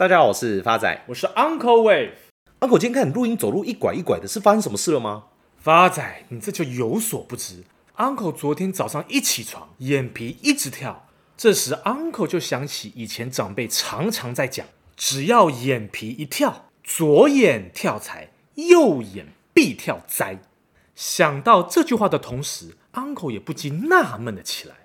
大家好，我是发仔，我是 Uncle Wave。Uncle，今天看你录音走路一拐一拐的，是发生什么事了吗？发仔，你这就有所不知。Uncle 昨天早上一起床，眼皮一直跳，这时 Uncle 就想起以前长辈常常在讲，只要眼皮一跳，左眼跳财，右眼必跳灾。想到这句话的同时，Uncle 也不禁纳闷了起来。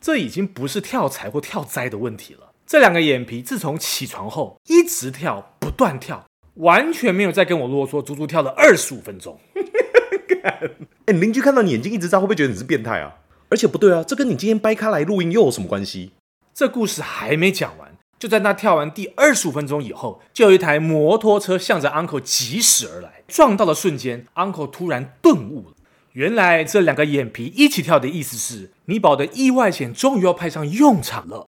这已经不是跳财或跳灾的问题了。这两个眼皮自从起床后一直跳，不断跳，完全没有再跟我啰嗦，足足跳了二十五分钟。哎，邻居看到你眼睛一直眨，会不会觉得你是变态啊？而且不对啊，这跟你今天掰开来录音又有什么关系？这故事还没讲完，就在他跳完第二十五分钟以后，就有一台摩托车向着 Uncle 疾驶而来，撞到的瞬间，Uncle 突然顿悟了，原来这两个眼皮一起跳的意思是你保的意外险终于要派上用场了。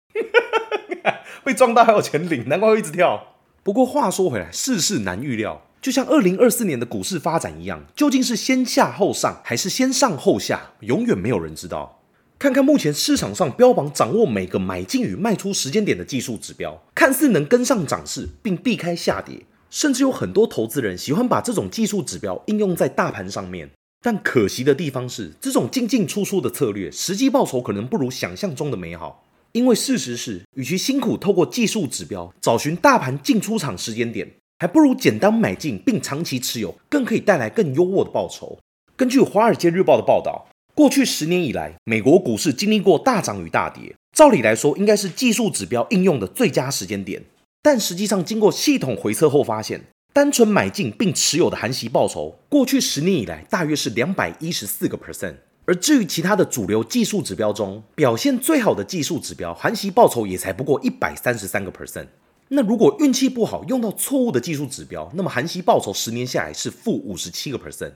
被撞到还有钱领，难怪会一直跳。不过话说回来，世事难预料，就像二零二四年的股市发展一样，究竟是先下后上，还是先上后下，永远没有人知道。看看目前市场上标榜掌握每个买进与卖出时间点的技术指标，看似能跟上涨势并避开下跌，甚至有很多投资人喜欢把这种技术指标应用在大盘上面。但可惜的地方是，这种进进出出的策略，实际报酬可能不如想象中的美好。因为事实是，与其辛苦透过技术指标找寻大盘进出场时间点，还不如简单买进并长期持有，更可以带来更优渥的报酬。根据《华尔街日报》的报道，过去十年以来，美国股市经历过大涨与大跌，照理来说应该是技术指标应用的最佳时间点。但实际上，经过系统回测后发现，单纯买进并持有的含息报酬，过去十年以来大约是两百一十四个 percent。而至于其他的主流技术指标中，表现最好的技术指标，韩熙报酬也才不过一百三十三个 percent。那如果运气不好，用到错误的技术指标，那么韩熙报酬十年下来是负五十七个 percent。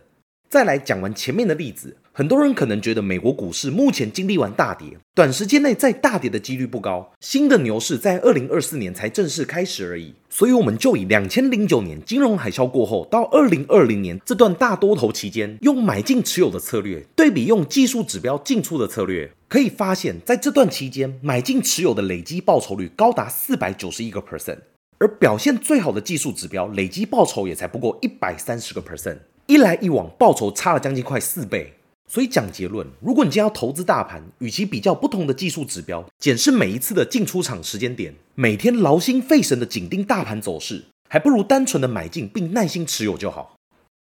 再来讲完前面的例子，很多人可能觉得美国股市目前经历完大跌，短时间内再大跌的几率不高，新的牛市在二零二四年才正式开始而已。所以我们就以两千零九年金融海啸过后到二零二零年这段大多头期间，用买进持有的策略对比用技术指标进出的策略，可以发现，在这段期间买进持有的累积报酬率高达四百九十一个 percent，而表现最好的技术指标累积报酬也才不过一百三十个 percent。一来一往，报酬差了将近快四倍。所以讲结论，如果你今天要投资大盘，与其比较不同的技术指标，检视每一次的进出场时间点，每天劳心费神的紧盯大盘走势，还不如单纯的买进并耐心持有就好。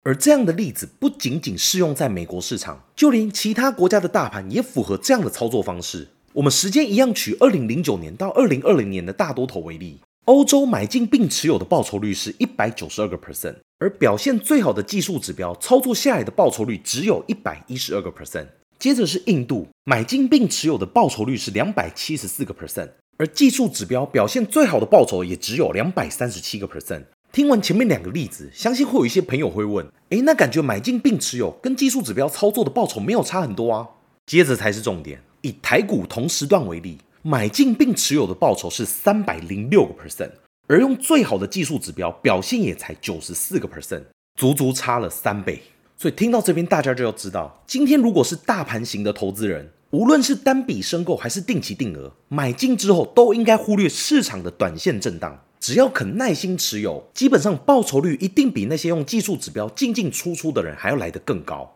而这样的例子不仅仅适用在美国市场，就连其他国家的大盘也符合这样的操作方式。我们时间一样，取二零零九年到二零二零年的大多头为例。欧洲买进并持有的报酬率是一百九十二个 percent，而表现最好的技术指标操作下来的报酬率只有一百一十二个 percent。接着是印度买进并持有的报酬率是两百七十四个 percent，而技术指标表现最好的报酬也只有两百三十七个 percent。听完前面两个例子，相信会有一些朋友会问：诶，那感觉买进并持有跟技术指标操作的报酬没有差很多啊？接着才是重点，以台股同时段为例。买进并持有的报酬是三百零六个 percent，而用最好的技术指标表现也才九十四个 percent，足足差了三倍。所以听到这边，大家就要知道，今天如果是大盘型的投资人，无论是单笔申购还是定期定额，买进之后都应该忽略市场的短线震荡，只要肯耐心持有，基本上报酬率一定比那些用技术指标进进出出的人还要来得更高。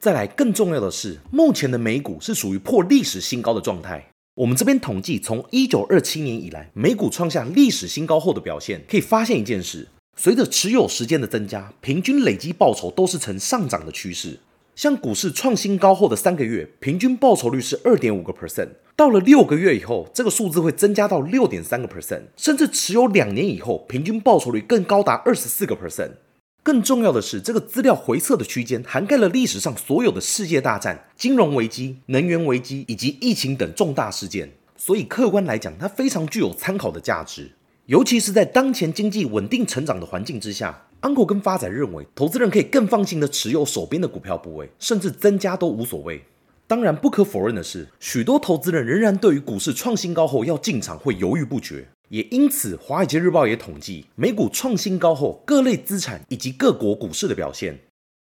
再来，更重要的是，目前的美股是属于破历史新高的状态。我们这边统计，从一九二七年以来，美股创下历史新高后的表现，可以发现一件事：随着持有时间的增加，平均累积报酬都是呈上涨的趋势。像股市创新高后的三个月，平均报酬率是二点五个 percent，到了六个月以后，这个数字会增加到六点三个 percent，甚至持有两年以后，平均报酬率更高达二十四个 percent。更重要的是，这个资料回测的区间涵盖了历史上所有的世界大战、金融危机、能源危机以及疫情等重大事件，所以客观来讲，它非常具有参考的价值。尤其是在当前经济稳定成长的环境之下，Uncle 跟发仔认为，投资人可以更放心的持有手边的股票部位，甚至增加都无所谓。当然，不可否认的是，许多投资人仍然对于股市创新高后要进场会犹豫不决。也因此，《华尔街日报》也统计美股创新高后各类资产以及各国股市的表现。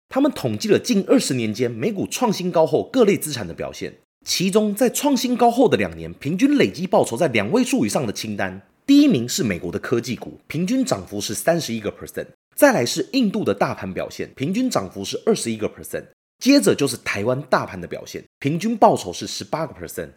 他们统计了近二十年间美股创新高后各类资产的表现，其中在创新高后的两年，平均累积报酬在两位数以上的清单，第一名是美国的科技股，平均涨幅是三十一个 percent。再来是印度的大盘表现，平均涨幅是二十一个 percent。接着就是台湾大盘的表现，平均报酬是十八个 percent。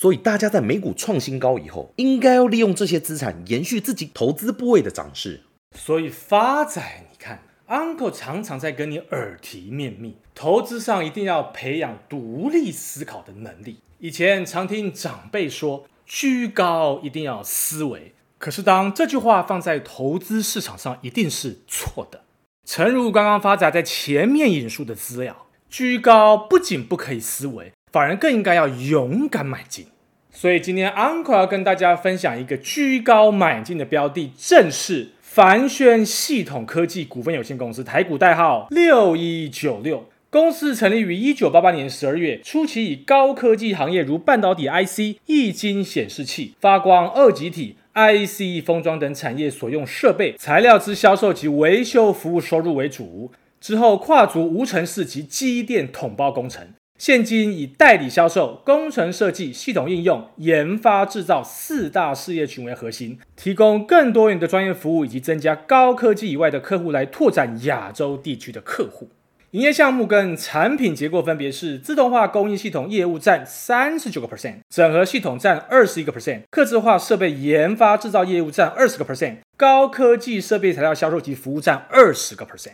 所以大家在美股创新高以后，应该要利用这些资产延续自己投资部位的涨势。所以发仔，你看，Uncle 常常在跟你耳提面命，投资上一定要培养独立思考的能力。以前常听长辈说，居高一定要思维，可是当这句话放在投资市场上，一定是错的。诚如刚刚发仔在前面引述的资料。居高不仅不可以思维，反而更应该要勇敢买进。所以今天 Uncle 要跟大家分享一个居高买进的标的，正是凡轩系统科技股份有限公司，台股代号六一九六。公司成立于一九八八年十二月，初期以高科技行业如半导体 IC、液晶显示器、发光二极体、IC 封装等产业所用设备、材料之销售及维修服务收入为主。之后跨足无尘室及机电统包工程，现今以代理销售、工程设计、系统应用、研发制造四大事业群为核心，提供更多元的专业服务，以及增加高科技以外的客户来拓展亚洲地区的客户。营业项目跟产品结构分别是：自动化供应系统业务占三十九个 percent，整合系统占二十一个 percent，客制化设备研发制造业务占二十个 percent，高科技设备材料销售及服务占二十个 percent。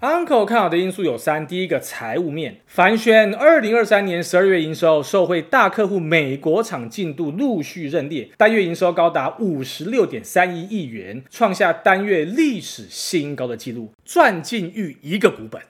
Uncle 看好的因素有三：第一个，财务面，凡轩二零二三年十二月营收受惠大客户美国厂进度陆续认列，单月营收高达五十六点三一亿元，创下单月历史新高的纪录，赚进逾一个股本。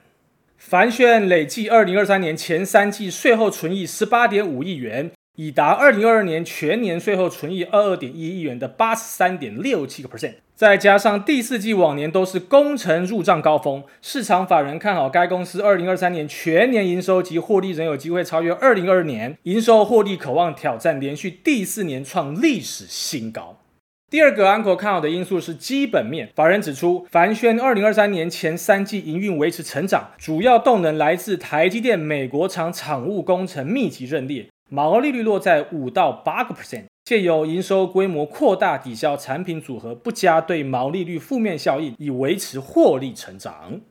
凡轩累计二零二三年前三季税后存益十八点五亿元，已达二零二二年全年税后存益二二点一亿元的八十三点六七个 percent。再加上第四季往年都是工程入账高峰，市场法人看好该公司二零二三年全年营收及获利仍有机会超越二零二二年营收获利，渴望挑战连续第四年创历史新高。第二个 Uncle 看好的因素是基本面，法人指出，凡轩二零二三年前三季营运维持成长，主要动能来自台积电美国厂厂务工程密集认列，毛利率落在五到八个 percent。借由营收规模扩大抵消产品组合不佳对毛利率负面效应，以维持获利成长。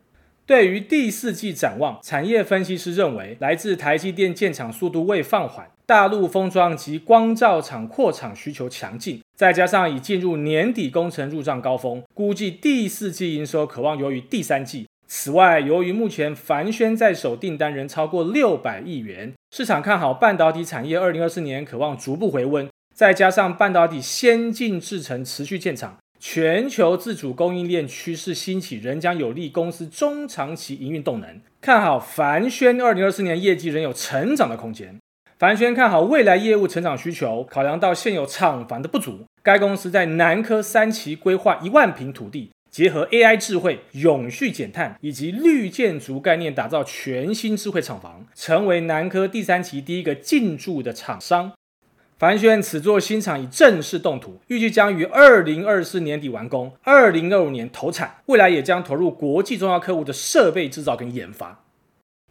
对于第四季展望，产业分析师认为，来自台积电建厂速度未放缓，大陆封装及光罩厂扩厂需求强劲，再加上已进入年底工程入账高峰，估计第四季营收可望优于第三季。此外，由于目前凡宣在手订单仍超过六百亿元，市场看好半导体产业二零二四年可望逐步回温。再加上半导体先进制程持续建厂，全球自主供应链趋势兴起，仍将有利公司中长期营运动能。看好凡宣二零二四年业绩仍有成长的空间。凡宣看好未来业务成长需求，考量到现有厂房的不足，该公司在南科三期规划一万平土地，结合 AI 智慧、永续减碳以及绿建筑概念，打造全新智慧厂房，成为南科第三期第一个进驻的厂商。帆宣此座新厂已正式动土，预计将于二零二四年底完工，二零二五年投产。未来也将投入国际重要客户的设备制造跟研发。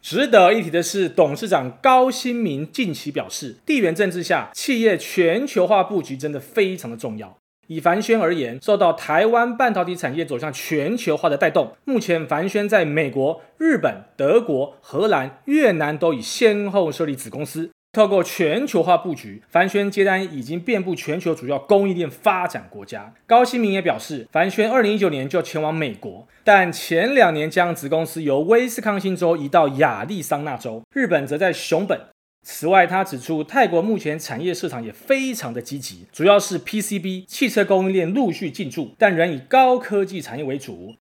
值得一提的是，董事长高新民近期表示，地缘政治下，企业全球化布局真的非常的重要。以帆宣而言，受到台湾半导体产业走向全球化的带动，目前帆宣在美国、日本、德国、荷兰、越南都已先后设立子公司。透过全球化布局，帆宣接单已经遍布全球主要供应链发展国家。高新民也表示，帆宣二零一九年就前往美国，但前两年将子公司由威斯康星州移到亚利桑那州，日本则在熊本。此外，他指出，泰国目前产业市场也非常的积极，主要是 PCB 汽车供应链陆续进驻，但仍以高科技产业为主。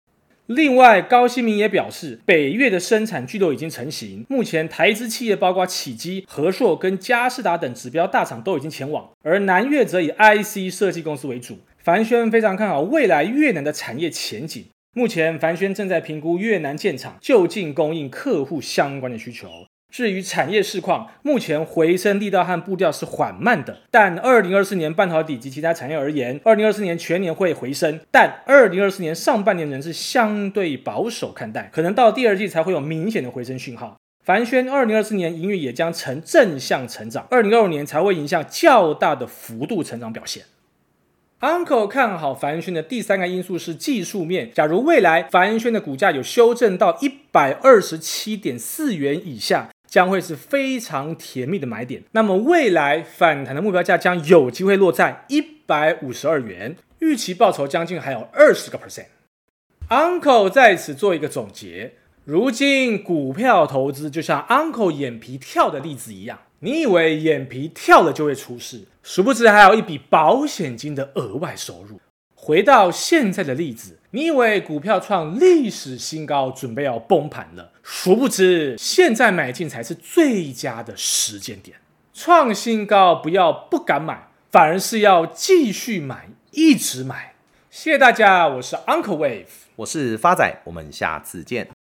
另外，高新民也表示，北越的生产巨头已经成型，目前台资企业包括启基、和硕跟嘉士达等指标大厂都已经前往，而南越则以 IC 设计公司为主。帆宣非常看好未来越南的产业前景，目前帆宣正在评估越南建厂，就近供应客户相关的需求。至于产业市况，目前回升力道和步调是缓慢的，但二零二四年半导体及其他产业而言，二零二四年全年会回升，但二零二四年上半年仍是相对保守看待，可能到第二季才会有明显的回升讯号。凡轩二零二四年营运也将呈正向成长，二零二五年才会迎向较大的幅度成长表现。Uncle 看好凡轩的第三个因素是技术面。假如未来凡轩的股价有修正到一百二十七点四元以下，将会是非常甜蜜的买点。那么未来反弹的目标价将有机会落在一百五十二元，预期报酬将近还有二十个 percent。Uncle 在此做一个总结：如今股票投资就像 Uncle 眼皮跳的例子一样。你以为眼皮跳了就会出事，殊不知还有一笔保险金的额外收入。回到现在的例子，你以为股票创历史新高，准备要崩盘了，殊不知现在买进才是最佳的时间点。创新高不要不敢买，反而是要继续买，一直买。谢谢大家，我是 Uncle Wave，我是发仔，我们下次见。